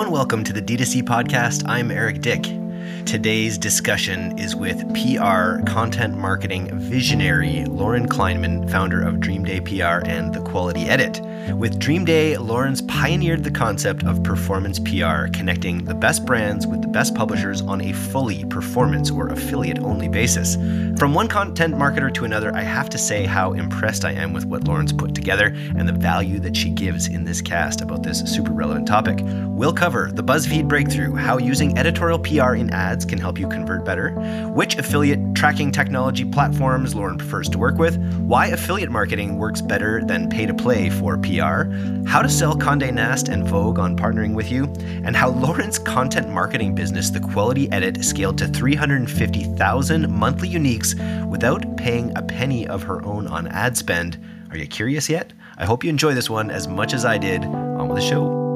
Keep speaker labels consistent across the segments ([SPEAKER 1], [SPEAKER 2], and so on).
[SPEAKER 1] Hello and welcome to the D2C podcast. I'm Eric Dyck. Today's discussion is with PR content marketing visionary Lauren Kleinman, founder of Dream Day PR and The Quality Edit. With Dream Day, Lauren's pioneered the concept of performance PR, connecting the best brands with the best publishers on a fully performance or affiliate only basis. From one content marketer to another, I have to say how impressed I am with what Lauren's put together and the value that she gives in this cast about this super relevant topic. We'll cover the BuzzFeed breakthrough, how using editorial PR in ads can help you convert better, which affiliate tracking technology platforms Lauren prefers to work with, why affiliate marketing works better than pay to play for PR how to sell Condé Nast and Vogue on partnering with you, and how Lauren's content marketing business, The Quality Edit, scaled to 350,000 monthly uniques without paying a penny of her own on ad spend. Are you curious yet? I hope you enjoy this one as much as I did. On with the show.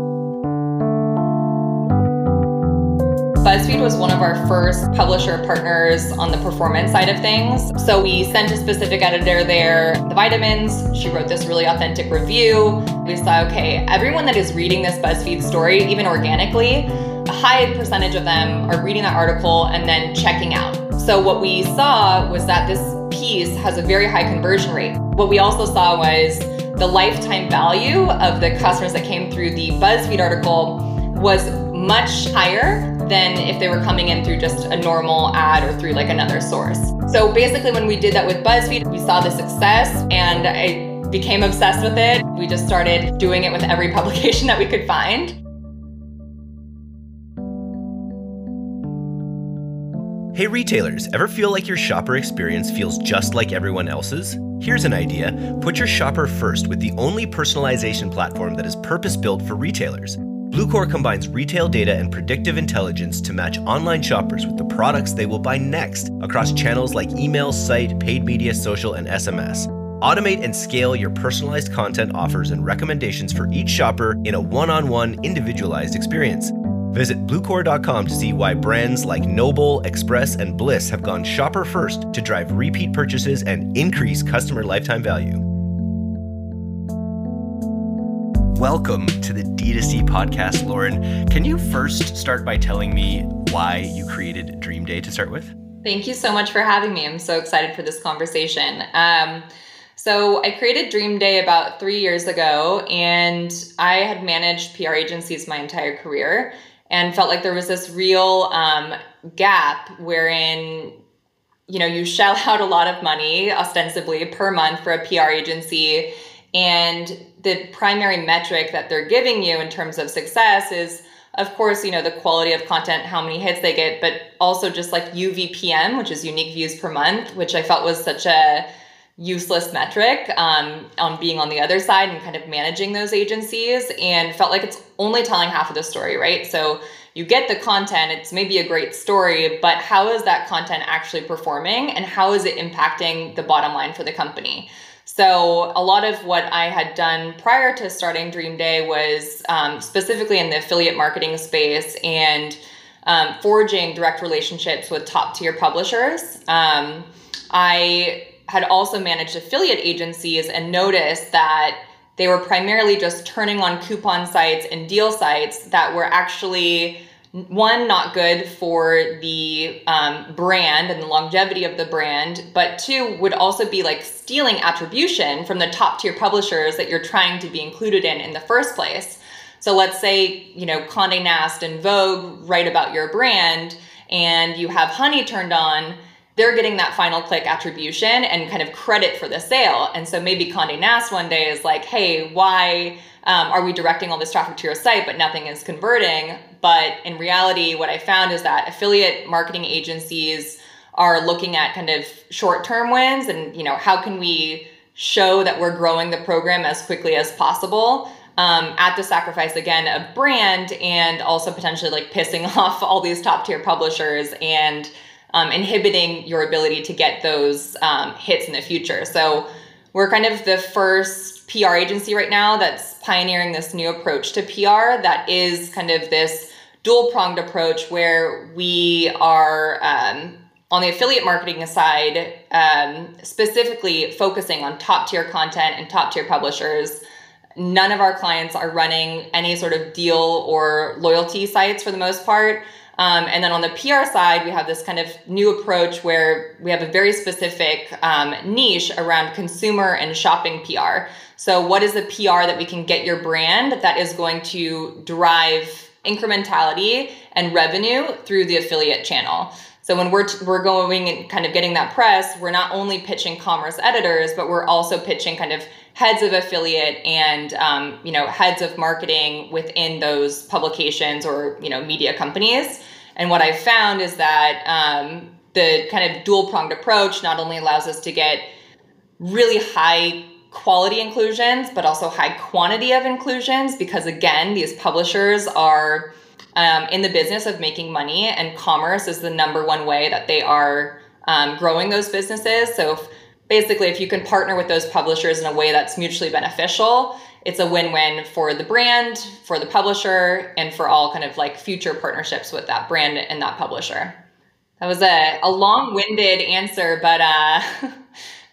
[SPEAKER 2] BuzzFeed was one of our first publisher partners on the performance side of things. So we sent a specific editor there the vitamins. She wrote this really authentic review. We saw, okay, everyone that is reading this BuzzFeed story, even organically, a high percentage of them are reading that article and then checking out. So what we saw was that this piece has a very high conversion rate. What we also saw was the lifetime value of the customers that came through the BuzzFeed article was much higher than if they were coming in through just a normal ad or through like another source. So basically, when we did that with BuzzFeed, we saw the success and I became obsessed with it. We just started doing it with every publication that we could find.
[SPEAKER 1] Hey retailers, ever feel like your shopper experience feels just like everyone else's? Here's an idea put your shopper first with the only personalization platform that is purpose built for retailers. Bluecore combines retail data and predictive intelligence to match online shoppers with the products they will buy next across channels like email, site, paid media, social, and SMS. Automate and scale your personalized content offers and recommendations for each shopper in a one on one individualized experience. Visit Bluecore.com to see why brands like Noble, Express, and Bliss have gone shopper first to drive repeat purchases and increase customer lifetime value. Welcome to the D2C podcast, Lauren. Can you first start by telling me why you created Dream Day to start with?
[SPEAKER 2] Thank you so much for having me. I'm so excited for this conversation. Um, so, I created Dream Day about three years ago, and I had managed PR agencies my entire career and felt like there was this real um, gap wherein you know you shell out a lot of money ostensibly per month for a PR agency and the primary metric that they're giving you in terms of success is of course, you know, the quality of content, how many hits they get, but also just like UVPM, which is unique views per month, which I felt was such a useless metric um, on being on the other side and kind of managing those agencies and felt like it's only telling half of the story, right? So you get the content, it's maybe a great story, but how is that content actually performing and how is it impacting the bottom line for the company? So, a lot of what I had done prior to starting Dream Day was um, specifically in the affiliate marketing space and um, forging direct relationships with top tier publishers. Um, I had also managed affiliate agencies and noticed that they were primarily just turning on coupon sites and deal sites that were actually one not good for the um, brand and the longevity of the brand but two would also be like stealing attribution from the top tier publishers that you're trying to be included in in the first place. So let's say you know conde nast and vogue write about your brand and you have honey turned on they're getting that final click attribution and kind of credit for the sale. And so maybe conde nast one day is like hey why um, are we directing all this traffic to your site but nothing is converting? But in reality, what I found is that affiliate marketing agencies are looking at kind of short-term wins and you know how can we show that we're growing the program as quickly as possible um, at the sacrifice again of brand and also potentially like pissing off all these top tier publishers and um, inhibiting your ability to get those um, hits in the future. So we're kind of the first PR agency right now that's pioneering this new approach to PR that is kind of this dual pronged approach where we are um, on the affiliate marketing side, um, specifically focusing on top tier content and top tier publishers. None of our clients are running any sort of deal or loyalty sites for the most part. Um, and then on the PR side, we have this kind of new approach where we have a very specific um, niche around consumer and shopping PR. So, what is the PR that we can get your brand that is going to drive incrementality and revenue through the affiliate channel? So when we're, t- we're going and kind of getting that press, we're not only pitching commerce editors, but we're also pitching kind of heads of affiliate and um, you know heads of marketing within those publications or you know media companies. And what I've found is that um, the kind of dual pronged approach not only allows us to get really high quality inclusions, but also high quantity of inclusions because again, these publishers are um, in the business of making money, and commerce is the number one way that they are um, growing those businesses. So, if, basically, if you can partner with those publishers in a way that's mutually beneficial, it's a win-win for the brand, for the publisher, and for all kind of like future partnerships with that brand and that publisher. That was a, a long-winded answer, but uh,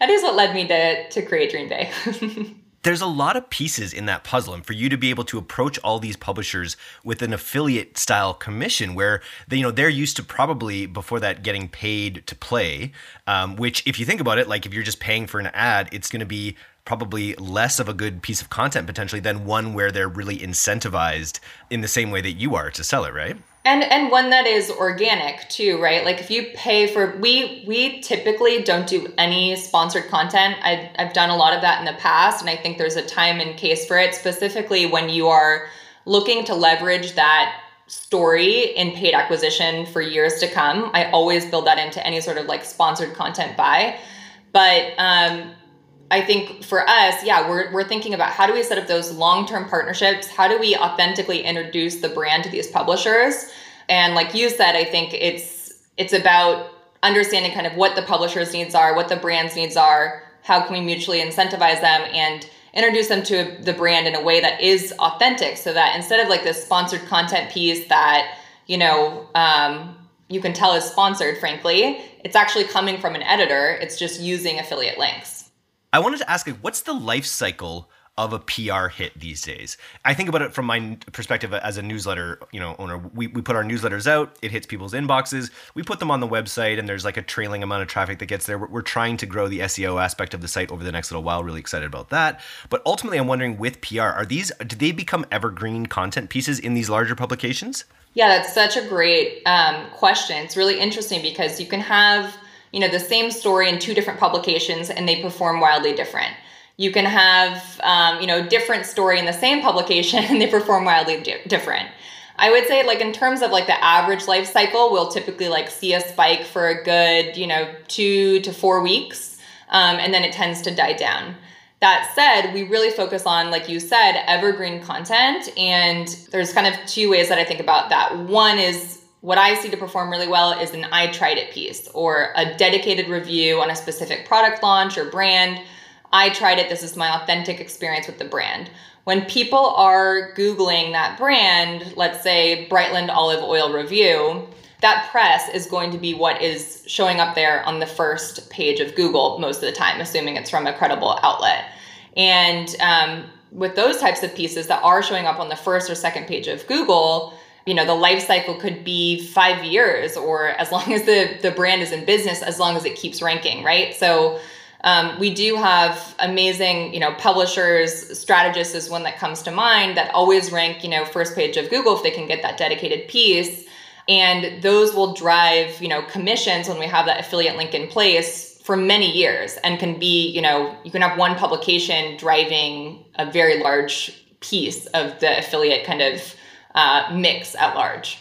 [SPEAKER 2] that is what led me to to create Dream Day.
[SPEAKER 1] there's a lot of pieces in that puzzle and for you to be able to approach all these publishers with an affiliate style commission where they you know they're used to probably before that getting paid to play um, which if you think about it like if you're just paying for an ad it's going to be probably less of a good piece of content potentially than one where they're really incentivized in the same way that you are to sell it right
[SPEAKER 2] and and one that is organic too right? Like if you pay for we we typically don't do any sponsored content. I, i've done a lot of that in the past and i think there's a time and case for it specifically when you are looking to leverage that story in paid acquisition for years to come. I always build that into any sort of like sponsored content buy. But um, I think for us, yeah, we're, we're thinking about how do we set up those long term partnerships? How do we authentically introduce the brand to these publishers? And like you said, I think it's it's about understanding kind of what the publisher's needs are, what the brand's needs are, how can we mutually incentivize them and introduce them to the brand in a way that is authentic so that instead of like this sponsored content piece that, you know, um, you can tell is sponsored, frankly, it's actually coming from an editor. It's just using affiliate links.
[SPEAKER 1] I wanted to ask, like, what's the life cycle of a PR hit these days? I think about it from my perspective as a newsletter, you know, owner. We, we put our newsletters out, it hits people's inboxes. We put them on the website, and there's like a trailing amount of traffic that gets there. We're, we're trying to grow the SEO aspect of the site over the next little while. Really excited about that. But ultimately, I'm wondering with PR, are these do they become evergreen content pieces in these larger publications?
[SPEAKER 2] Yeah, that's such a great um, question. It's really interesting because you can have you know the same story in two different publications and they perform wildly different. You can have um, you know different story in the same publication and they perform wildly di- different. I would say like in terms of like the average life cycle we'll typically like see a spike for a good you know two to four weeks um, and then it tends to die down. That said we really focus on like you said evergreen content and there's kind of two ways that i think about that. One is what I see to perform really well is an I tried it piece or a dedicated review on a specific product launch or brand. I tried it. This is my authentic experience with the brand. When people are Googling that brand, let's say Brightland olive oil review, that press is going to be what is showing up there on the first page of Google most of the time, assuming it's from a credible outlet. And um, with those types of pieces that are showing up on the first or second page of Google, you know the life cycle could be five years or as long as the the brand is in business as long as it keeps ranking right? So um, we do have amazing you know publishers strategists is one that comes to mind that always rank you know first page of google if they can get that dedicated piece. And those will drive you know commissions when we have that affiliate link in place for many years and can be you know you can have one publication driving a very large piece of the affiliate kind of uh, mix at large.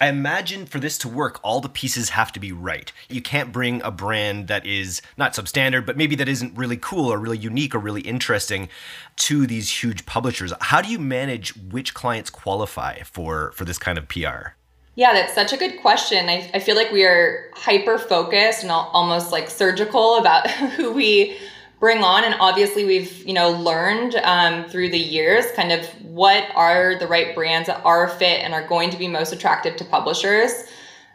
[SPEAKER 1] I imagine for this to work, all the pieces have to be right. You can't bring a brand that is not substandard, but maybe that isn't really cool or really unique or really interesting to these huge publishers. How do you manage which clients qualify for for this kind of PR?
[SPEAKER 2] Yeah, that's such a good question. I, I feel like we are hyper focused and almost like surgical about who we bring on and obviously we've you know learned um, through the years kind of what are the right brands that are fit and are going to be most attractive to publishers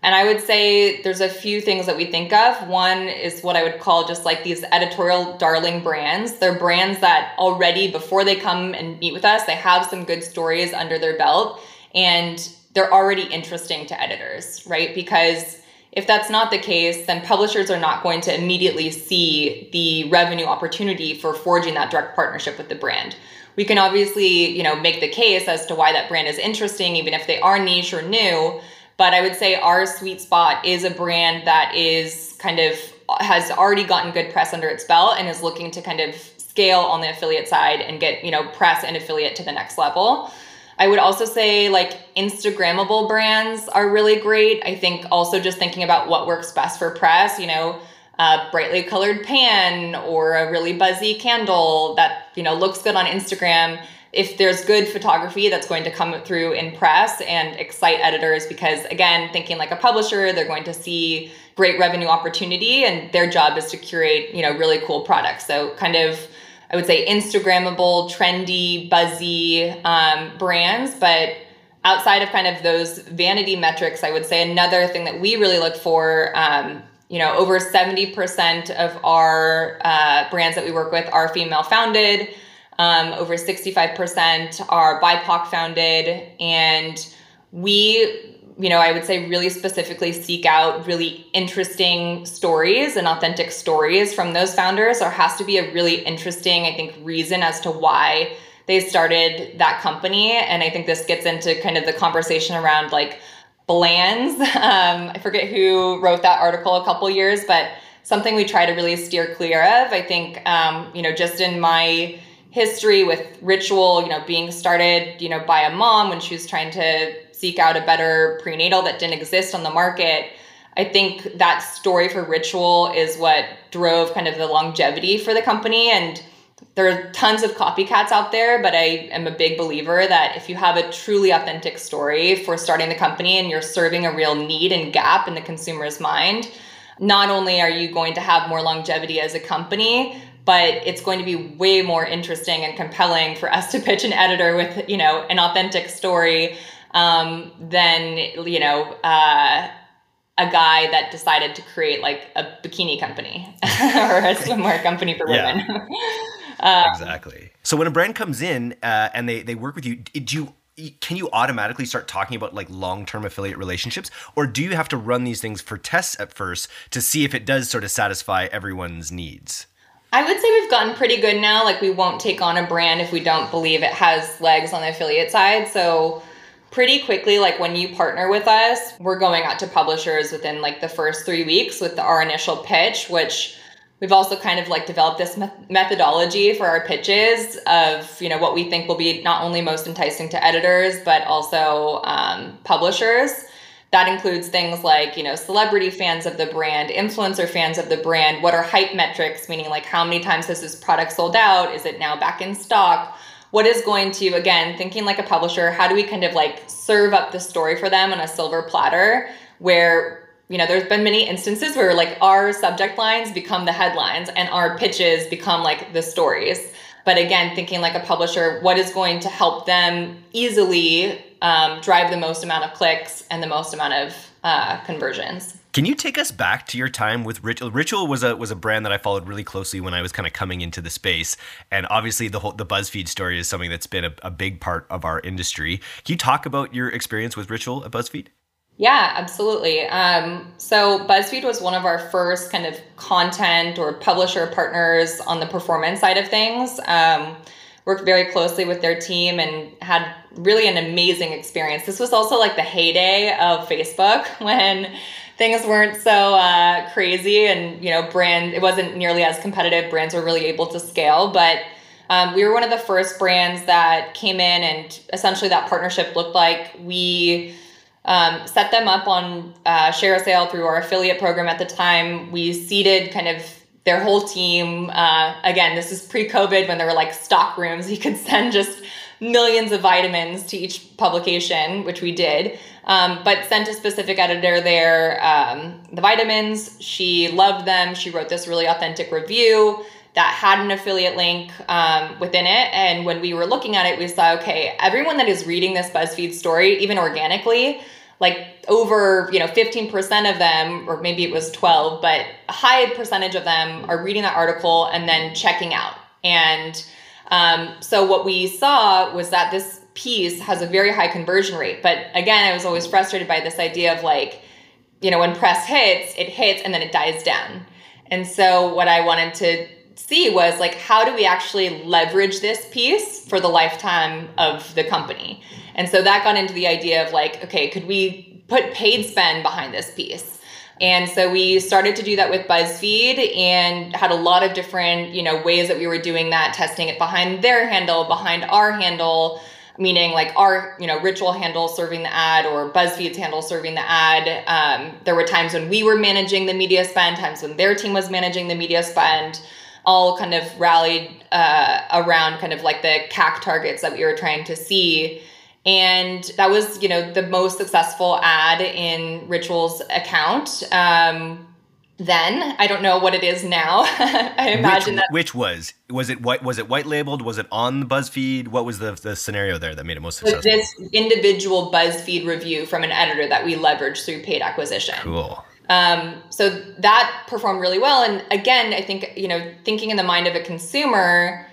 [SPEAKER 2] And I would say there's a few things that we think of. One is what I would call just like these editorial darling brands. They're brands that already, before they come and meet with us, they have some good stories under their belt and they're already interesting to editors, right? Because if that's not the case, then publishers are not going to immediately see the revenue opportunity for forging that direct partnership with the brand. We can obviously, you know, make the case as to why that brand is interesting, even if they are niche or new but I would say our sweet spot is a brand that is kind of has already gotten good press under its belt and is looking to kind of scale on the affiliate side and get, you know, press and affiliate to the next level. I would also say like Instagrammable brands are really great. I think also just thinking about what works best for press, you know, a brightly colored pan or a really buzzy candle that, you know, looks good on Instagram if there's good photography that's going to come through in press and excite editors because again thinking like a publisher they're going to see great revenue opportunity and their job is to curate you know really cool products so kind of i would say instagrammable trendy buzzy um, brands but outside of kind of those vanity metrics i would say another thing that we really look for um, you know over 70% of our uh, brands that we work with are female founded um, over 65% are BIPOC founded. And we, you know, I would say really specifically seek out really interesting stories and authentic stories from those founders. There has to be a really interesting, I think, reason as to why they started that company. And I think this gets into kind of the conversation around like blands. Um, I forget who wrote that article a couple years, but something we try to really steer clear of. I think, um, you know, just in my history with ritual, you know, being started, you know, by a mom when she was trying to seek out a better prenatal that didn't exist on the market. I think that story for ritual is what drove kind of the longevity for the company and there are tons of copycats out there, but I am a big believer that if you have a truly authentic story for starting the company and you're serving a real need and gap in the consumer's mind, not only are you going to have more longevity as a company, but it's going to be way more interesting and compelling for us to pitch an editor with you know an authentic story um, than you know uh, a guy that decided to create like a bikini company or a swimwear company for women.
[SPEAKER 1] um, exactly. So when a brand comes in uh, and they they work with you, do you can you automatically start talking about like long-term affiliate relationships or do you have to run these things for tests at first to see if it does sort of satisfy everyone's needs
[SPEAKER 2] I would say we've gotten pretty good now. Like we won't take on a brand if we don't believe it has legs on the affiliate side. So pretty quickly, like when you partner with us, we're going out to publishers within like the first three weeks with our initial pitch, which we've also kind of like developed this methodology for our pitches of you know what we think will be not only most enticing to editors but also um, publishers that includes things like, you know, celebrity fans of the brand, influencer fans of the brand. What are hype metrics, meaning like how many times has this product sold out? Is it now back in stock? What is going to, again, thinking like a publisher, how do we kind of like serve up the story for them on a silver platter where, you know, there's been many instances where like our subject lines become the headlines and our pitches become like the stories. But again, thinking like a publisher, what is going to help them easily um, drive the most amount of clicks and the most amount of uh, conversions.
[SPEAKER 1] Can you take us back to your time with Ritual? Ritual was a was a brand that I followed really closely when I was kind of coming into the space, and obviously the whole the BuzzFeed story is something that's been a, a big part of our industry. Can you talk about your experience with Ritual at BuzzFeed?
[SPEAKER 2] Yeah, absolutely. Um, so BuzzFeed was one of our first kind of content or publisher partners on the performance side of things. Um, worked very closely with their team and had really an amazing experience. This was also like the heyday of Facebook when things weren't so uh, crazy and you know brand it wasn't nearly as competitive. Brands were really able to scale, but um, we were one of the first brands that came in and essentially that partnership looked like we um, set them up on uh, ShareASale through our affiliate program at the time. We seeded kind of their whole team. Uh, again, this is pre-COVID when there were like stock rooms. You could send just millions of vitamins to each publication, which we did. Um, but sent a specific editor there um, the vitamins. She loved them. She wrote this really authentic review that had an affiliate link um, within it. And when we were looking at it, we saw okay, everyone that is reading this BuzzFeed story, even organically, like over you know 15% of them or maybe it was 12 but a high percentage of them are reading that article and then checking out and um, so what we saw was that this piece has a very high conversion rate. But again i was always frustrated by this idea of like you know when press hits it hits and then it dies down. And so what i wanted to see was like how do we actually leverage this piece for the lifetime of the company? And so that got into the idea of like, okay, could we put paid spend behind this piece? And so we started to do that with BuzzFeed and had a lot of different, you know, ways that we were doing that, testing it behind their handle, behind our handle, meaning like our, you know, ritual handle serving the ad or BuzzFeed's handle serving the ad. Um, there were times when we were managing the media spend, times when their team was managing the media spend, all kind of rallied uh, around kind of like the CAC targets that we were trying to see and that was you know the most successful ad in rituals account. Um, then i don't know what it is now. I imagine
[SPEAKER 1] which,
[SPEAKER 2] that
[SPEAKER 1] which was? Was it white was it white labeled was it on the buzzfeed? What was the, the scenario there that made it most successful?
[SPEAKER 2] this individual buzzfeed review from an editor that we leveraged through paid acquisition.
[SPEAKER 1] Cool.
[SPEAKER 2] Um, so that performed really well. And again i think you know thinking in the mind of a consumer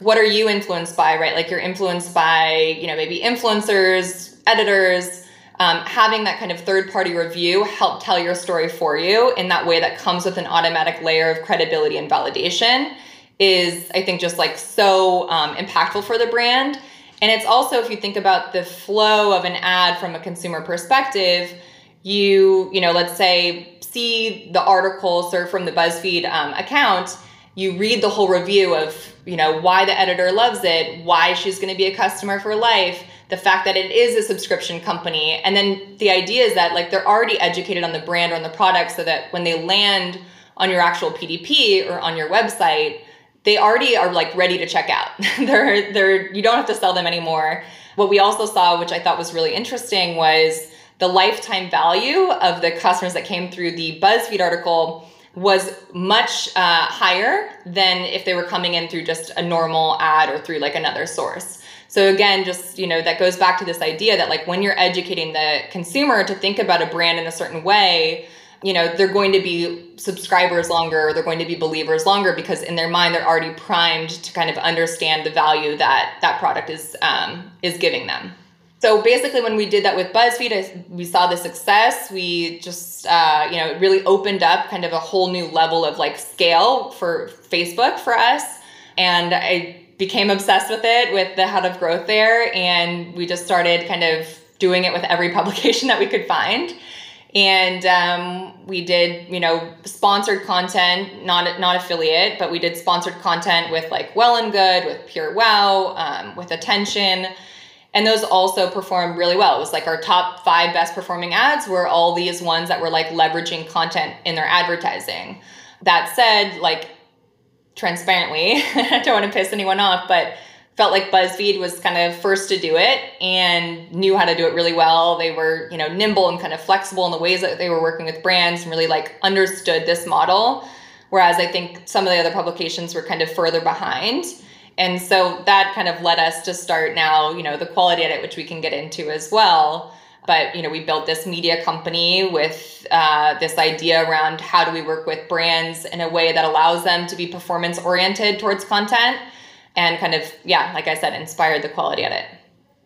[SPEAKER 2] what are you influenced by, right? Like you're influenced by, you know, maybe influencers, editors, um, having that kind of third party review help tell your story for you in that way that comes with an automatic layer of credibility and validation is, I think, just like so um, impactful for the brand. And it's also, if you think about the flow of an ad from a consumer perspective, you, you know, let's say, see the article served from the BuzzFeed um, account you read the whole review of you know why the editor loves it why she's going to be a customer for life the fact that it is a subscription company and then the idea is that like they're already educated on the brand or on the product so that when they land on your actual pdp or on your website they already are like ready to check out. They're they're you don't have to sell them anymore. What we also saw which i thought was really interesting was the lifetime value of the customers that came through the buzzfeed article was much uh, higher than if they were coming in through just a normal ad or through like another source. So again, just you know that goes back to this idea that like when you're educating the consumer to think about a brand in a certain way, you know they're going to be subscribers longer, they're going to be believers longer because in their mind they're already primed to kind of understand the value that that product is um, is giving them. So basically, when we did that with BuzzFeed, we saw the success. We just, uh, you know, it really opened up kind of a whole new level of like scale for Facebook for us. And I became obsessed with it with the head of growth there. And we just started kind of doing it with every publication that we could find. And um, we did, you know, sponsored content, not not affiliate, but we did sponsored content with like Well and Good, with Pure Wow, um, with Attention and those also performed really well. It was like our top five best performing ads were all these ones that were like leveraging content in their advertising. That said, like transparently, I don't want to piss anyone off, but felt like BuzzFeed was kind of first to do it and knew how to do it really well. They were, you know, nimble and kind of flexible in the ways that they were working with brands and really like understood this model. Whereas I think some of the other publications were kind of further behind. And so that kind of led us to start now, you know, the quality edit, which we can get into as well. But, you know, we built this media company with uh, this idea around how do we work with brands in a way that allows them to be performance oriented towards content and kind of, yeah, like I said, inspired the quality edit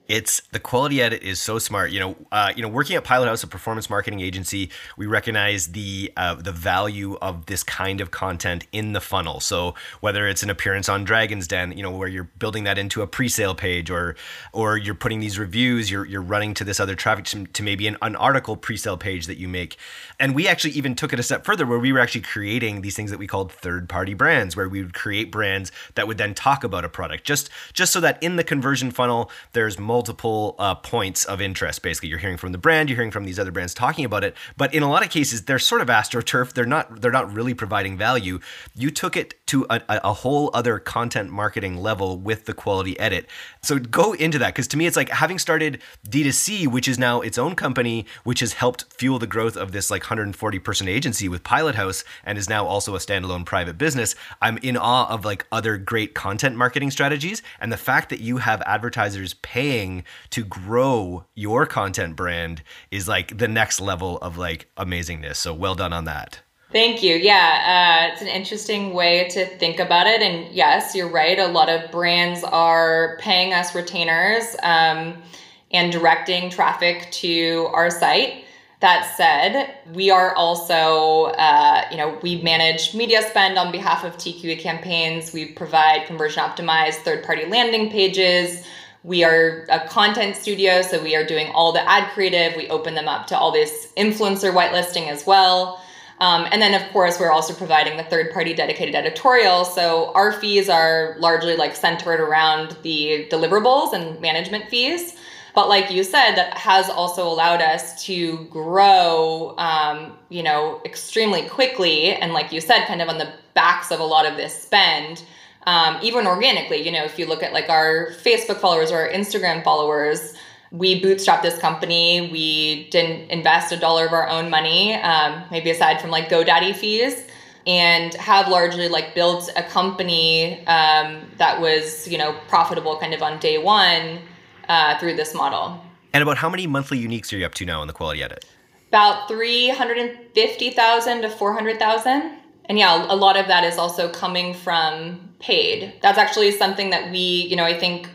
[SPEAKER 1] it's the quality edit is so smart. You know, uh, you know, working at Pilot House, a performance marketing agency, we recognize the uh, the value of this kind of content in the funnel. So whether it's an appearance on Dragon's Den, you know, where you're building that into a pre-sale page, or or you're putting these reviews, you're you're running to this other traffic to, to maybe an, an article pre-sale page that you make, and we actually even took it a step further, where we were actually creating these things that we called third-party brands, where we would create brands that would then talk about a product, just just so that in the conversion funnel there's multiple uh, points of interest. Basically, you're hearing from the brand, you're hearing from these other brands talking about it. But in a lot of cases, they're sort of astroturf. They're not. They're not really providing value. You took it to a, a whole other content marketing level with the quality edit. So go into that because to me, it's like having started D2C, which is now its own company, which has helped fuel the growth of this like 140 person agency with Pilot House and is now also a standalone private business. I'm in awe of like other great content marketing strategies and the fact that you have advertisers paying to grow your content brand is like the next level of like amazingness. So well done on that.
[SPEAKER 2] Thank you. Yeah, uh, it's an interesting way to think about it. And yes, you're right. A lot of brands are paying us retainers um, and directing traffic to our site. That said, we are also, uh, you know, we manage media spend on behalf of TQA campaigns. We provide conversion optimized third party landing pages. We are a content studio, so we are doing all the ad creative. We open them up to all this influencer whitelisting as well. Um, and then, of course, we're also providing the third party dedicated editorial. So our fees are largely like centered around the deliverables and management fees. But like you said, that has also allowed us to grow, um, you know, extremely quickly. And like you said, kind of on the backs of a lot of this spend, um, even organically. You know, if you look at like our Facebook followers or our Instagram followers, we bootstrapped this company. We didn't invest a dollar of our own money, um, maybe aside from like GoDaddy fees, and have largely like built a company um, that was you know profitable kind of on day one uh, through this model.
[SPEAKER 1] And about how many monthly uniques are you up to now in the quality edit?
[SPEAKER 2] About 350,000 to 400,000. And yeah, a lot of that is also coming from paid. That's actually something that we, you know, I think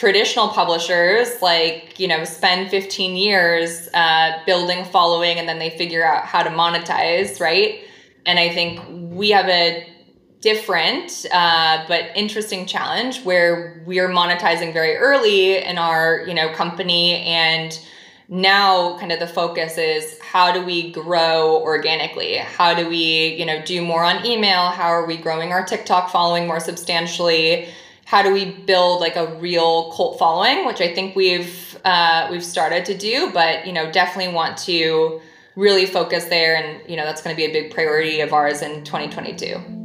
[SPEAKER 2] traditional publishers like you know spend 15 years uh, building following and then they figure out how to monetize right and i think we have a different uh, but interesting challenge where we are monetizing very early in our you know company and now kind of the focus is how do we grow organically? How do we you know do more on email? How are we growing our tiktok following more substantially? How do we build like a real cult following which i think we've uh, we've started to do but you know definitely want to really focus there and you know that's going to be a big priority of ours in 2022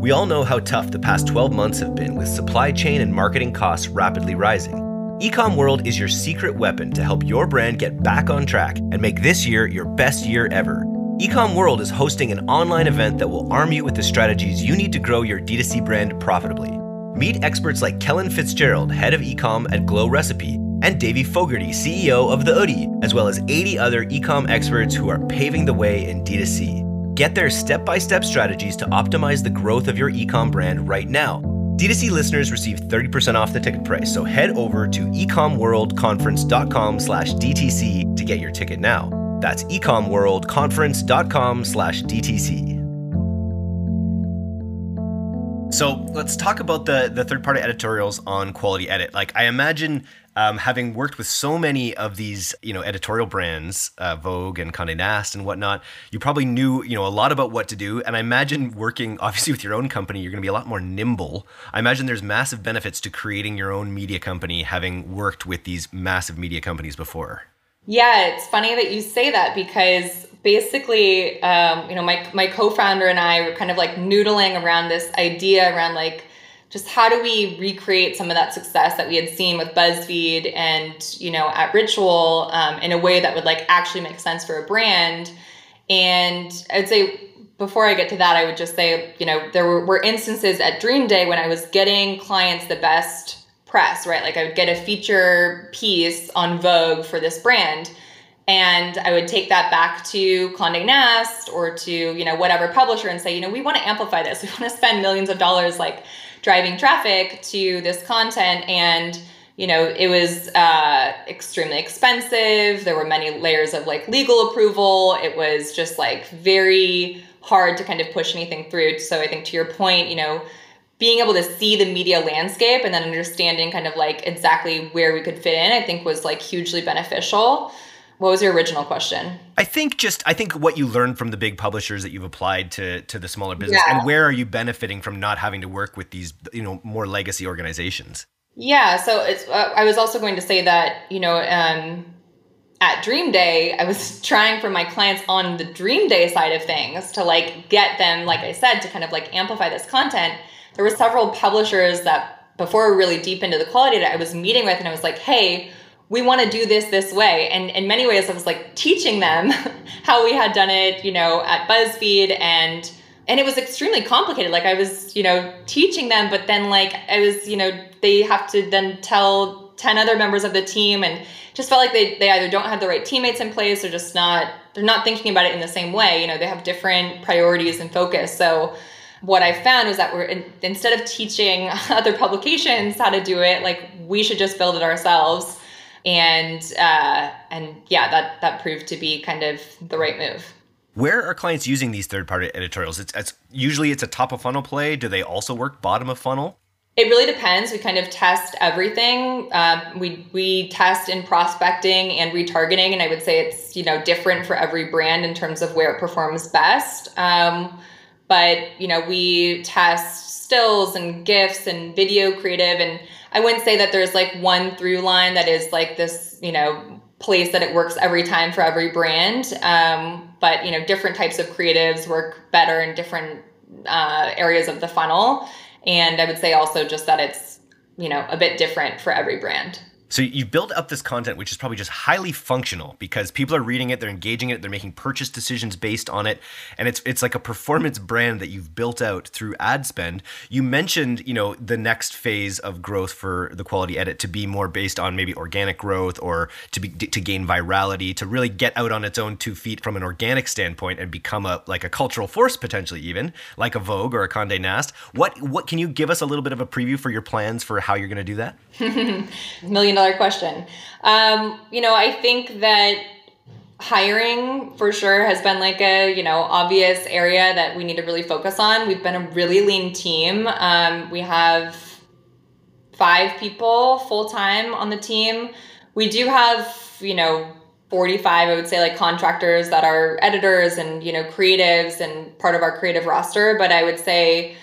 [SPEAKER 1] we all know how tough the past 12 months have been with supply chain and marketing costs rapidly rising. Ecom World is your secret weapon to help your brand get back on track and make this year your best year ever. Ecom World is hosting an online event that will arm you with the strategies you need to grow your D2C brand profitably. Meet experts like Kellen Fitzgerald, head of ecom at Glow Recipe, and Davie Fogarty, CEO of The Oodie, as well as 80 other ecom experts who are paving the way in D2C. Get their step by step strategies to optimize the growth of your ecom brand right now. D2C listeners receive 30% off the ticket price, so head over to ecomworldconference.com slash DTC to get your ticket now. That's ecomworldconference.com slash DTC. So let's talk about the, the third party editorials on Quality Edit. Like, I imagine um, having worked with so many of these, you know, editorial brands, uh, Vogue and Condé Nast and whatnot, you probably knew, you know, a lot about what to do. And I imagine working, obviously, with your own company, you're going to be a lot more nimble. I imagine there's massive benefits to creating your own media company, having worked with these massive media companies before.
[SPEAKER 2] Yeah, it's funny that you say that because basically, um, you know, my my co-founder and I were kind of like noodling around this idea around like just how do we recreate some of that success that we had seen with BuzzFeed and you know at Ritual um, in a way that would like actually make sense for a brand. And I'd say before I get to that, I would just say you know there were, were instances at Dream Day when I was getting clients the best press, right? Like I would get a feature piece on Vogue for this brand and I would take that back to Condé Nast or to, you know, whatever publisher and say, you know, we want to amplify this. We want to spend millions of dollars like driving traffic to this content. And you know it was uh, extremely expensive. There were many layers of like legal approval. It was just like very hard to kind of push anything through. So i think to your point you know being able to see the media landscape and then understanding kind of like exactly where we could fit in i think was like hugely beneficial what was your original question?
[SPEAKER 1] I think just I think what you learned from the big publishers that you've applied to to the smaller business yeah. and where are you benefiting from not having to work with these you know more legacy organizations?
[SPEAKER 2] Yeah, so it's uh, I was also going to say that, you know, um, at Dream Day, I was trying for my clients on the Dream Day side of things to like get them like I said to kind of like amplify this content. There were several publishers that before we really deep into the quality that I was meeting with and I was like, "Hey, we want to do this this way. And in many ways i was like teaching them how we had done it you know at buzzfeed. And and it was extremely complicated. Like I was, you know, teaching them, but then like I was, you know, they have to then tell 10 other members of the team. And just felt like they, they either don't have the right teammates in place or just not they're not thinking about it in the same way. You know they have different priorities and focus. So what i found was that we're in, instead of teaching other publications how to do it like we should just build it ourselves and uh, and yeah that that proved to be kind of the right move
[SPEAKER 1] where are clients using these third-party editorials it's, it's usually it's a top of funnel play do they also work bottom of funnel
[SPEAKER 2] it really depends. We kind of test everything. Uh, we we test in prospecting and retargeting, and I would say it's you know different for every brand in terms of where it performs best. Um, but you know we test stills and gifs and video creative, and I wouldn't say that there's like one through line that is like this you know place that it works every time for every brand. Um, but you know different types of creatives work better in different uh, areas of the funnel. And I would say also just that it's, you know, a bit different for every brand.
[SPEAKER 1] So you've built up this content, which is probably just highly functional because people are reading it, they're engaging it, they're making purchase decisions based on it, and it's it's like a performance brand that you've built out through ad spend. You mentioned, you know, the next phase of growth for the quality edit to be more based on maybe organic growth or to be to gain virality, to really get out on its own two feet from an organic standpoint and become a like a cultural force potentially even like a Vogue or a Condé Nast. What what can you give us a little bit of a preview for your plans for how you're going to do that?
[SPEAKER 2] Million dollar question. Um, you know, I think that hiring for sure has been like a you know obvious area that we need to really focus on. We've been a really lean team. Um, we have five people full time on the team. We do have you know 45 i would say like contractors that are editors and you know creatives and part of our creative roster but i would say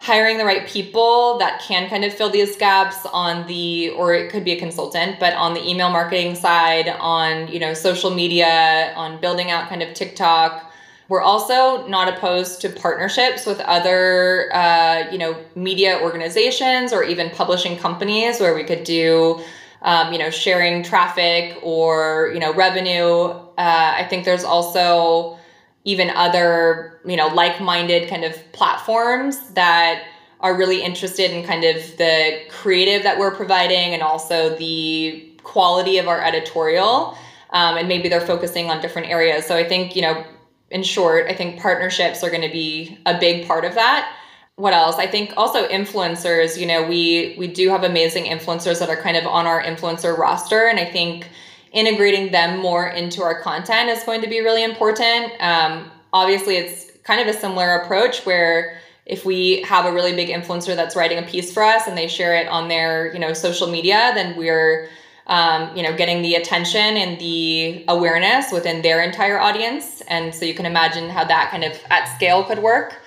[SPEAKER 2] hiring the right people that can kind of fill these gaps on the or it could be a consultant but on the email marketing side on you know social media on building out kind of tiktok. We're also not opposed to partnerships with other uh, you know media organizations or even publishing companies where we could do um, you know sharing traffic or you know revenue. Uh, i think there's also even other you know like-minded kind of platforms that are really interested in kind of the creative that we're providing and also the quality of our editorial um, and maybe they're focusing on different areas. So i think you know in short i think partnerships are going to be a big part of that. What else? I think also influencers you know we we do have amazing influencers that are kind of on our influencer roster and i think integrating them more into our content is going to be really important. Um, obviously, it's kind of a similar approach where if we have a really big influencer that's writing a piece for us and they share it on their you know social media, then we're um, you know getting the attention and the awareness within their entire audience. And so you can imagine how that kind of at scale could work.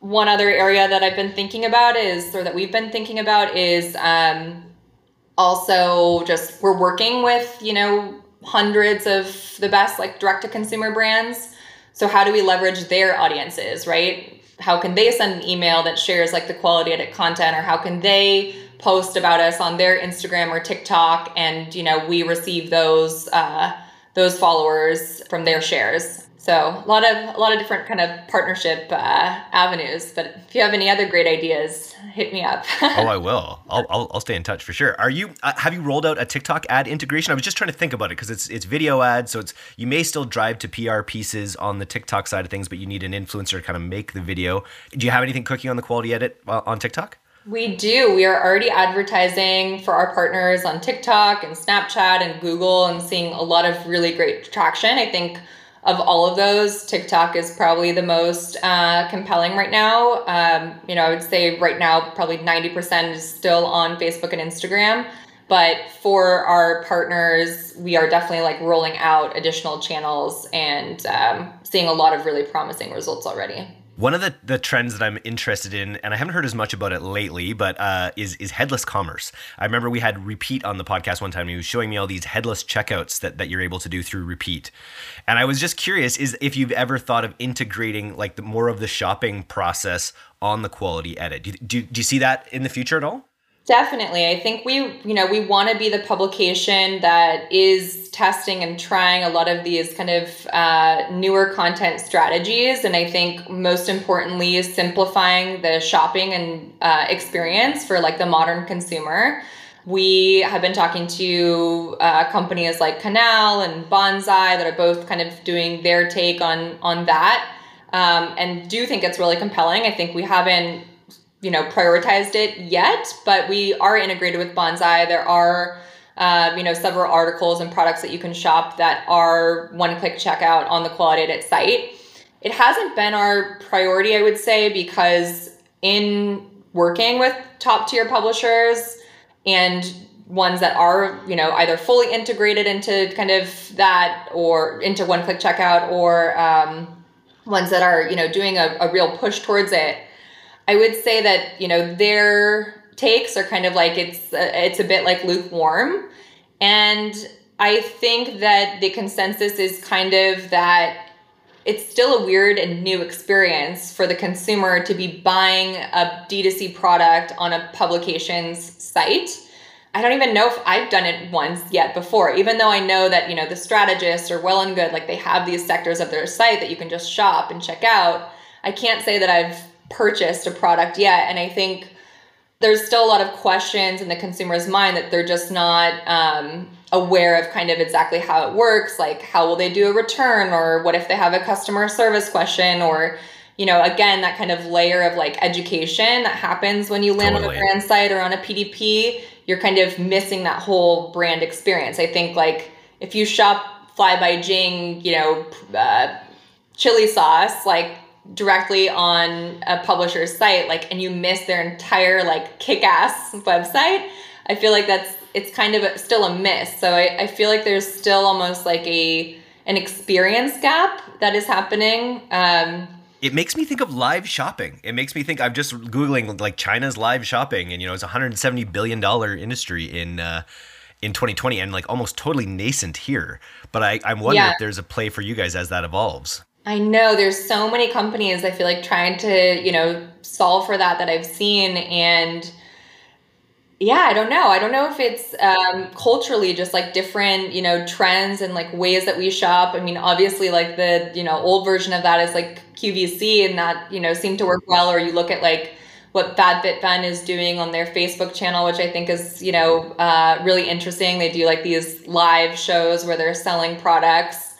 [SPEAKER 2] One other area that I've been thinking about is, or that we've been thinking about, is um, also just we're working with you know hundreds of the best like direct to consumer brands. So how do we leverage their audiences right? How can they send an email that shares like the quality edit content or how can they post about us on their instagram or tiktok and you know we receive those uh, those followers from their shares so a lot of a lot of different kind of partnership uh, avenues. But if you have any other great ideas, hit me up.
[SPEAKER 1] oh, I will. I'll, I'll, I'll stay in touch for sure. Are you uh, have you rolled out a TikTok ad integration? I was just trying to think about it because it's it's video ads, so it's you may still drive to PR pieces on the TikTok side of things, but you need an influencer to kind of make the video. Do you have anything cooking on the quality edit uh, on TikTok?
[SPEAKER 2] We do. We are already advertising for our partners on TikTok and Snapchat and Google and seeing a lot of really great traction. I think of all of those, TikTok is probably the most uh, compelling right now. Um, you know, I would say right now, probably 90% is still on Facebook and Instagram. But for our partners, we are definitely like rolling out additional channels and um, seeing a lot of really promising results already.
[SPEAKER 1] One of the, the trends that I'm interested in, and I haven't heard as much about it lately, but uh, is is headless commerce. I remember we had Repeat on the podcast one time. He was showing me all these headless checkouts that, that you're able to do through Repeat, and I was just curious: is if you've ever thought of integrating like the more of the shopping process on the quality edit? Do, do, do you see that in the future at all?
[SPEAKER 2] Definitely. I think we, you know, we want to be the publication that is testing and trying a lot of these kind of uh, newer content strategies. And I think most importantly is simplifying the shopping and uh, experience for like the modern consumer. We have been talking to uh, companies like Canal and Bonsai that are both kind of doing their take on on that, um, and do think it's really compelling. I think we haven't you know prioritized it yet, but we are integrated with Bonsai. There are uh, you know several articles and products that you can shop that are one click checkout on the Quality Edit site. It hasn't been our priority, I would say, because in working with top tier publishers and ones that are you know either fully integrated into kind of that or into one click checkout or um, ones that are you know doing a, a real push towards it I would say that you know their takes are kind of like it's uh, it's a bit like lukewarm, and I think that the consensus is kind of that it's still a weird and new experience for the consumer to be buying a D2C product on a publication's site. I don't even know if I've done it once yet before, even though I know that, you know, the strategists are well and good, like they have these sectors of their site that you can just shop and check out. I can't say that I've purchased a product yet. And I think there's still a lot of questions in the consumer's mind that they're just not um, aware of kind of exactly how it works. Like, how will they do a return? Or what if they have a customer service question? Or, you know, again, that kind of layer of like education that happens when you land totally. on a brand site or on a PDP, you're kind of missing that whole brand experience. I think like if you shop Fly by Jing, you know, uh, chili sauce, like directly on a publisher's site like and you miss their entire like kick-ass website i feel like that's it's kind of a, still a miss so I, I feel like there's still almost like a an experience gap that is happening um,
[SPEAKER 1] it makes me think of live shopping. It makes me think I'm just googling like China's live shopping, and you know it's a 170 billion dollar industry in uh, in 2020, and like almost totally nascent here. But I, I'm wondering yeah. if there's a play for you guys as that evolves.
[SPEAKER 2] I know there's so many companies I feel like trying to, you know, solve for that that I've seen and yeah, I don't know. I don't know if it's um, culturally just like different, you know, trends and like ways that we shop. I mean, obviously, like the you know old version of that is like QVC, and that you know seemed to work well. Or you look at like what FabFitFun is doing on their Facebook channel, which I think is you know uh, really interesting. They do like these live shows where they're selling products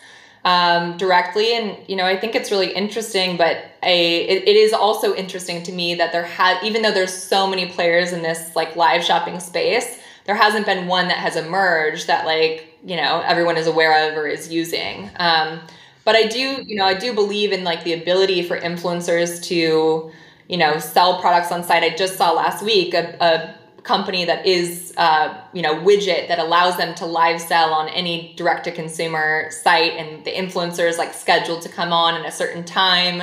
[SPEAKER 2] um, directly. And, you know, I think it's really interesting, but a, it, it is also interesting to me that there had, even though there's so many players in this like live shopping space, there hasn't been one that has emerged that like, you know, everyone is aware of or is using. Um, but I do, you know, I do believe in like the ability for influencers to, you know, sell products on site. I just saw last week a, a company that is uh, you know widget that allows them to live sell on any direct to consumer site and the influencer is like scheduled to come on at a certain time.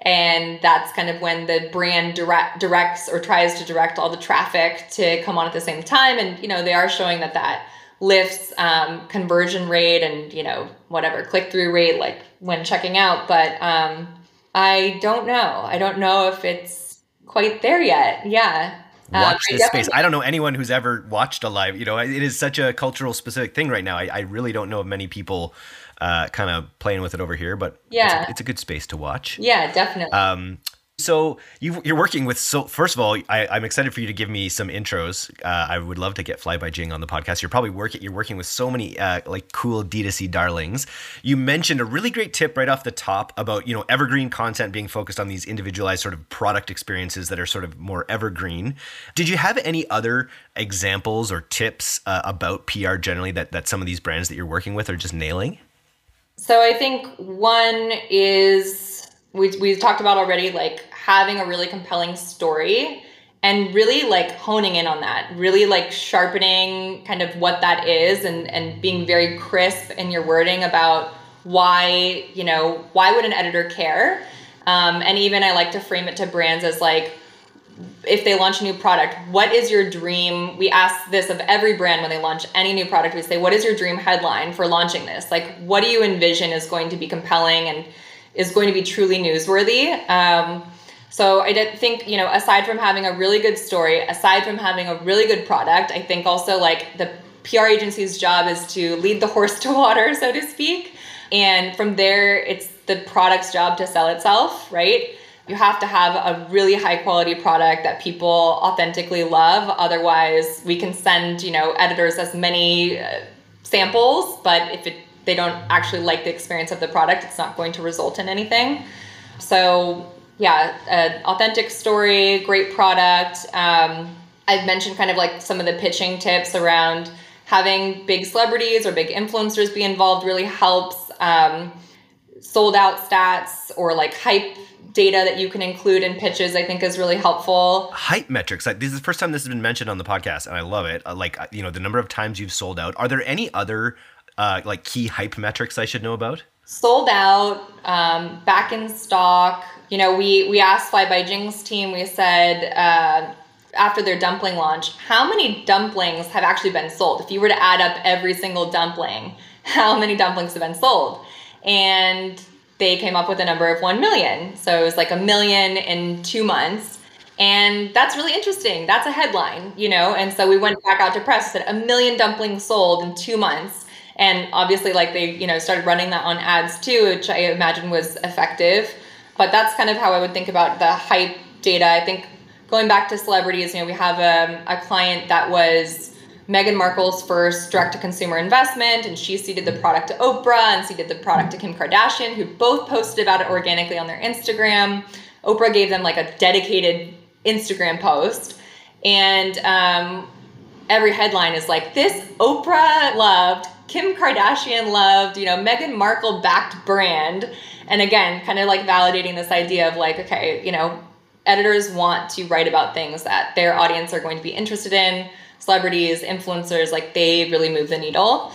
[SPEAKER 2] And that's kind of when the brand direct directs or tries to direct all the traffic to come on at the same time. And you know they are showing that that lifts um, conversion rate and you know whatever click through rate like when checking out. But um, i don't know. I don't know if it's quite there yet. Yeah
[SPEAKER 1] uh, watch this space. I don't know anyone who's ever watched a live. You know, it is such a cultural specific thing right now. I, I really don't know of many people uh, kind of playing with it over here, but
[SPEAKER 2] yeah,
[SPEAKER 1] it's a, it's a, good space to watch.
[SPEAKER 2] Yeah, definitely.
[SPEAKER 1] Um, so you, are working with so first of all I, am excited for you to give me some intros. Uh, i would love to get fly by jing on the podcast. You're probably working you're working with so many uh, like cool d2c darlings. You mentioned a really great tip right off the top about you know evergreen content being focused on these individualized sort of product experiences that are sort of more evergreen. Did you have any other examples or tips uh, about pr generally that, that some of these brands that you're working with are just nailing?
[SPEAKER 2] So i think one is we, we talked about already like having a really compelling story and really like honing in on that really like sharpening kind of what that is and and being very crisp in your wording about why you know why would an editor care? Um, and even i like to frame it to brands as like if they launch a new product what is your dream? We ask this of every brand when they launch any new product. We say what is your dream headline for launching this? Like what do you envision is going to be compelling and is going to be truly newsworthy um, So I did think, you know, aside from having a really good story, aside from having a really good product, I think also like the PR agency's job is to lead the horse to water, so to speak. And from there, it's the product's job to sell itself, right? You have to have a really high quality product that people authentically love. Otherwise, we can send, you know, editors as many uh, samples, but if it, they don't actually like the experience of the product, it's not going to result in anything. So yeah, an authentic story, great product. Um, I've mentioned kind of like some of the pitching tips around having big celebrities or big influencers be involved really helps. Um, sold out stats or like hype data that you can include in pitches i think is really helpful
[SPEAKER 1] hype metrics like this is the first time this has been mentioned on the podcast and i love it uh, like uh, you know the number of times you've sold out are there any other uh, like key hype metrics i should know about
[SPEAKER 2] sold out um, back in stock you know, we we asked Fly by Jing's team. We said uh, after their dumpling launch, how many dumplings have actually been sold? If you were to add up every single dumpling, how many dumplings have been sold? And they came up with a number of 1 million. So it was like a million in two months. And that's really interesting. That's a headline, you know? And so we went back out to press and said a million dumplings sold in two months. And obviously, like they, you know, started running that on ads too, which I imagine was effective but that's kind of how I would think about the hype data. I think going back to celebrities, you know, we have a, a client that was Meghan Markle's first direct to consumer investment, and she seeded the product to Oprah and seeded the product to Kim Kardashian, who both posted about it organically on their Instagram. Oprah gave them like a dedicated Instagram post, and um, every headline is like, This Oprah loved, Kim Kardashian loved, you know, Meghan Markle backed brand. And again, kind of like validating this idea of like, okay, you know, editors want to write about things that their audience are going to be interested in, celebrities, influencers, like they really move the needle.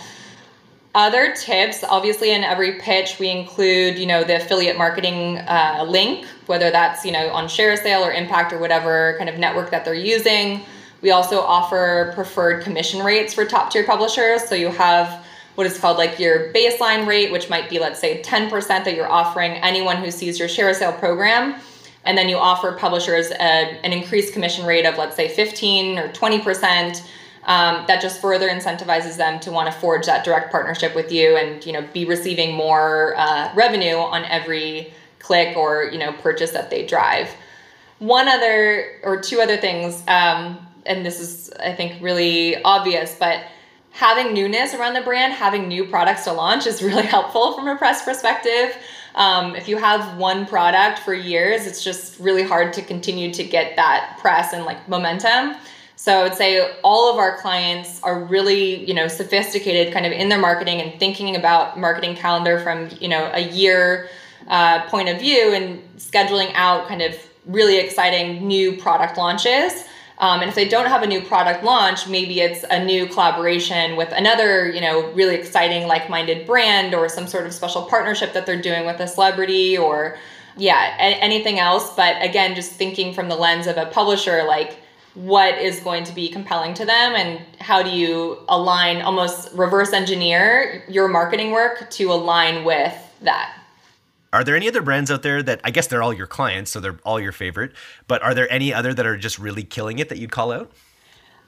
[SPEAKER 2] Other tips, obviously, in every pitch, we include, you know, the affiliate marketing uh, link, whether that's, you know, on share sale or Impact or whatever kind of network that they're using. We also offer preferred commission rates for top tier publishers. So you have what is called like your baseline rate, which might be, let's say, 10% that you're offering anyone who sees your share sale program. And then you offer publishers a, an increased commission rate of, let's say, 15 or 20%. Um, that just further incentivizes them to want to forge that direct partnership with you and you know be receiving more uh, revenue on every click or you know purchase that they drive one other or two other things um, and this is i think really obvious but having newness around the brand, having new products to launch is really helpful from a press perspective. Um, if you have one product for years, it's just really hard to continue to get that press and like momentum. So I would say all of our clients are really, you know, sophisticated kind of in their marketing and thinking about marketing calendar from, you know, a year uh, point of view and scheduling out kind of really exciting new product launches. Um, and if they don't have a new product launch, maybe it's a new collaboration with another, you know, really exciting like-minded brand or some sort of special partnership that they're doing with a celebrity or yeah, a- anything else. But again, just thinking from the lens of a publisher, like what is going to be compelling to them and how do you align almost reverse engineer your marketing work to align with that
[SPEAKER 1] are there any other brands out there that I guess they're all your clients, so they're all your favorite, but are there any other that are just really killing it that you'd call out?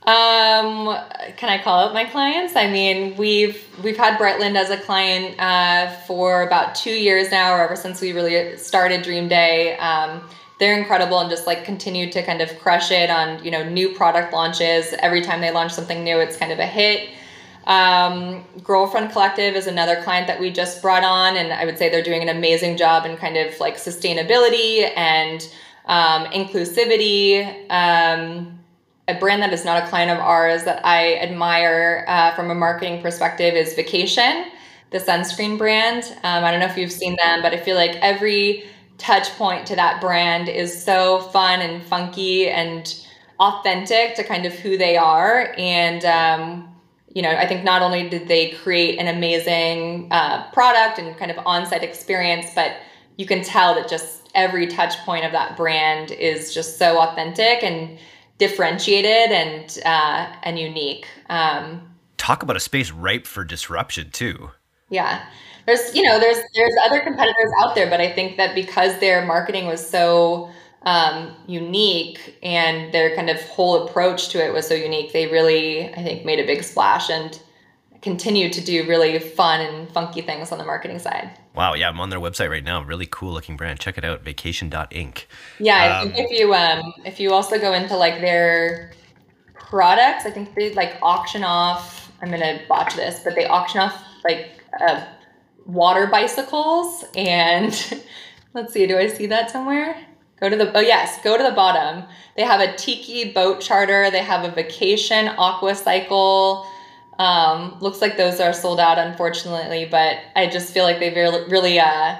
[SPEAKER 2] Um, can I call out my clients? I mean, we've we've had Brightland as a client uh, for about two years now, or ever since we really started Dream Day. Um, they're incredible and just like continue to kind of crush it on you know new product launches. Every time they launch something new, it's kind of a hit. Um, Girlfriend Collective is another client that we just brought on, and I would say they're doing an amazing job in kind of like sustainability and um, inclusivity. Um, a brand that is not a client of ours that I admire uh, from a marketing perspective is Vacation, the sunscreen brand. Um, I don't know if you've seen them, but I feel like every touch point to that brand is so fun and funky and authentic to kind of who they are. And um, you know, I think not only did they create an amazing uh, product and kind of on-site experience, but you can tell that just every touch point of that brand is just so authentic and differentiated and uh, and unique. Um,
[SPEAKER 1] Talk about a space ripe for disruption too.
[SPEAKER 2] Yeah, there's you know there's there's other competitors out there, but I think that because their marketing was so um, unique and their kind of whole approach to it was so unique. They really, I think, made a big splash and continue to do really fun and funky things on the marketing side.
[SPEAKER 1] Wow, yeah, I'm on their website right now. Really cool looking brand. Check it out, vacation.inc.
[SPEAKER 2] Yeah, I um, if you um if you also go into like their products, I think they like auction off I'm gonna botch this, but they auction off like uh, water bicycles and let's see, do I see that somewhere? Go to the oh yes, go to the bottom. They have a tiki boat charter. They have a vacation aqua cycle. Um, looks like those are sold out, unfortunately, but I just feel like they really, really uh,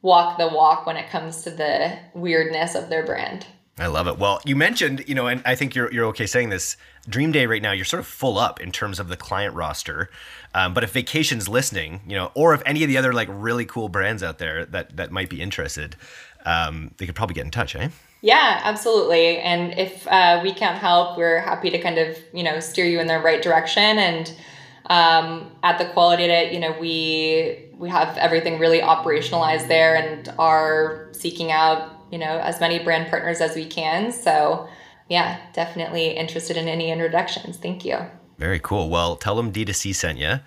[SPEAKER 2] walk the walk when it comes to the weirdness of their brand.
[SPEAKER 1] I love it. Well, you mentioned, you know, and I think you're you're okay saying this. Dream Day right now, you're sort of full up in terms of the client roster. Um, but if Vacation's listening, you know, or if any of the other like really cool brands out there that that might be interested, um, they could probably get in touch, eh?
[SPEAKER 2] Yeah, absolutely. And if uh, we can't help, we're happy to kind of you know steer you in the right direction. And um, at the Quality Edit, you know, we we have everything really operationalized there, and are seeking out you know as many brand partners as we can. So yeah, definitely interested in any introductions. Thank you.
[SPEAKER 1] Very cool. Well, tell them D2C sent you.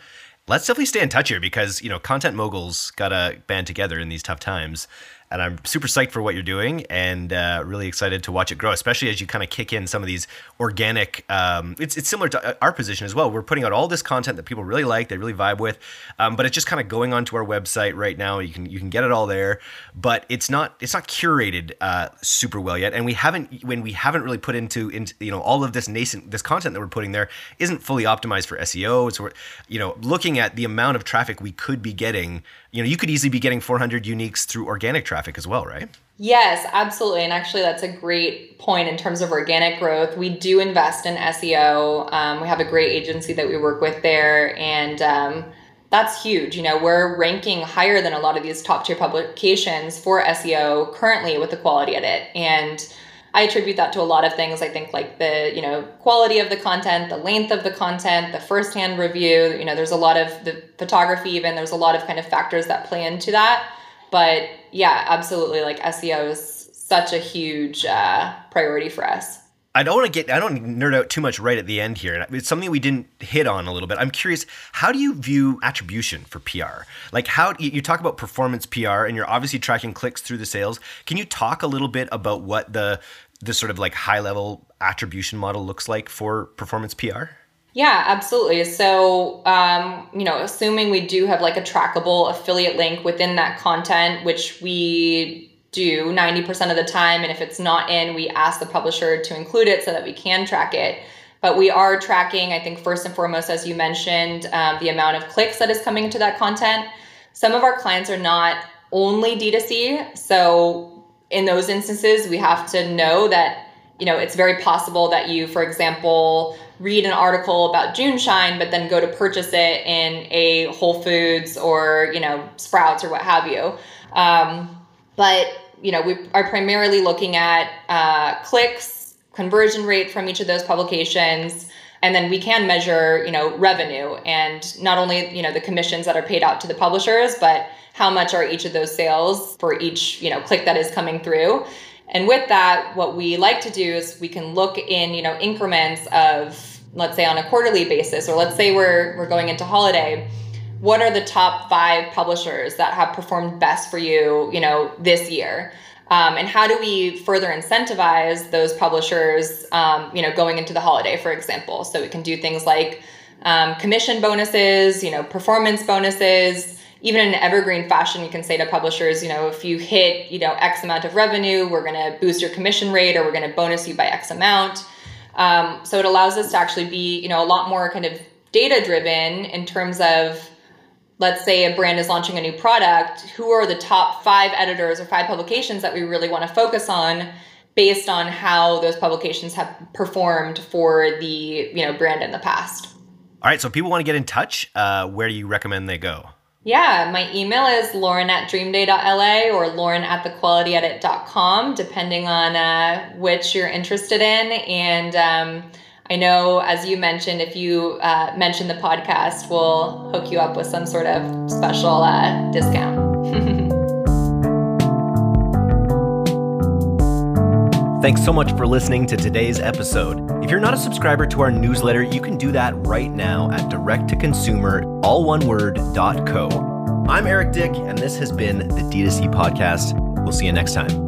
[SPEAKER 1] Let's definitely stay in touch here because you know content moguls got to band together in these tough times and I'm super psyched for what you're doing and uh, really excited to watch it grow, especially as you kind of kick in some of these organic. Um, it's, it's similar to uh, our position as well. We're putting out all this content that people really like, they really vibe with, um, but it's just kind of going onto our website right now. You can you can get it all there, but it's not it's not curated uh, super well yet, and we haven't when we haven't really put into into you know all of this nascent this content that we're putting there isn't fully optimized for SEO. So we're you know looking at the amount of traffic we could be getting you know, you could easily be getting 400 uniques through organic traffic as well, right?
[SPEAKER 2] Yes, absolutely. And actually, that's a great point in terms of organic growth. We do invest in SEO. Um, we have a great agency that we work with there, and um, that's huge. You know, we're ranking higher than a lot of these top tier publications for SEO currently with the quality edit. And I attribute that to a lot of things. I think like the, you know, quality of the content, the length of the content, the firsthand review, you know, there's a lot of the photography even, there's a lot of kind of factors that play into that. But yeah, absolutely like SEO is such a huge uh, priority for us.
[SPEAKER 1] I don't want to get I don't nerd out too much right at the end here. It's something we didn't hit on a little bit. I'm curious, how do you view attribution for PR? Like how you talk about performance PR and you're obviously tracking clicks through the sales. Can you talk a little bit about what the this sort of like high level attribution model looks like for performance PR?
[SPEAKER 2] Yeah, absolutely. So, um, you know, assuming we do have like a trackable affiliate link within that content, which we do 90% of the time. And if it's not in, we ask the publisher to include it so that we can track it. But we are tracking, I think, first and foremost, as you mentioned, um, the amount of clicks that is coming to that content. Some of our clients are not only D2C. So in those instances, we have to know that, you know, it's very possible that you, for example, read an article about JuneShine, but then go to purchase it in a Whole Foods or, you know, Sprouts or what have you. Um, but, you know, we are primarily looking at uh, clicks, conversion rate from each of those publications, and then we can measure, you know, revenue and not only, you know, the commissions that are paid out to the publishers, but how much are each of those sales for each you know click that is coming through. And with that what we like to do is we can look in you know increments of let's say on a quarterly basis or let's say we're we're going into holiday what are the top five publishers that have performed best for you you know this year? Um, and how do we further incentivize those publishers um, you know going into the holiday for example? So we can do things like um, commission bonuses you know performance bonuses. Even in evergreen fashion, you can say to publishers, you know, if you hit, you know, X amount of revenue, we're going to boost your commission rate or we're going to bonus you by X amount. Um, so it allows us to actually be, you know, a lot more kind of data driven in terms of, let's say a brand is launching a new product, who are the top five editors or five publications that we really want to focus on based on how those publications have performed for the, you know, brand in the past.
[SPEAKER 1] All right. So people want to get in touch, uh, where do you recommend they go?
[SPEAKER 2] Yeah, my email is lauren at dreamday.la or lauren at thequalityedit.com, depending on uh, which you're interested in. And um, I know, as you mentioned, if you uh, mention the podcast, we'll hook you up with some sort of special uh, discount.
[SPEAKER 1] Thanks so much for listening to today's episode. If you're not a subscriber to our newsletter, you can do that right now at direct2consumer, all one word, co. I'm Eric Dyck, and this has been the D2C podcast. We'll see you next time.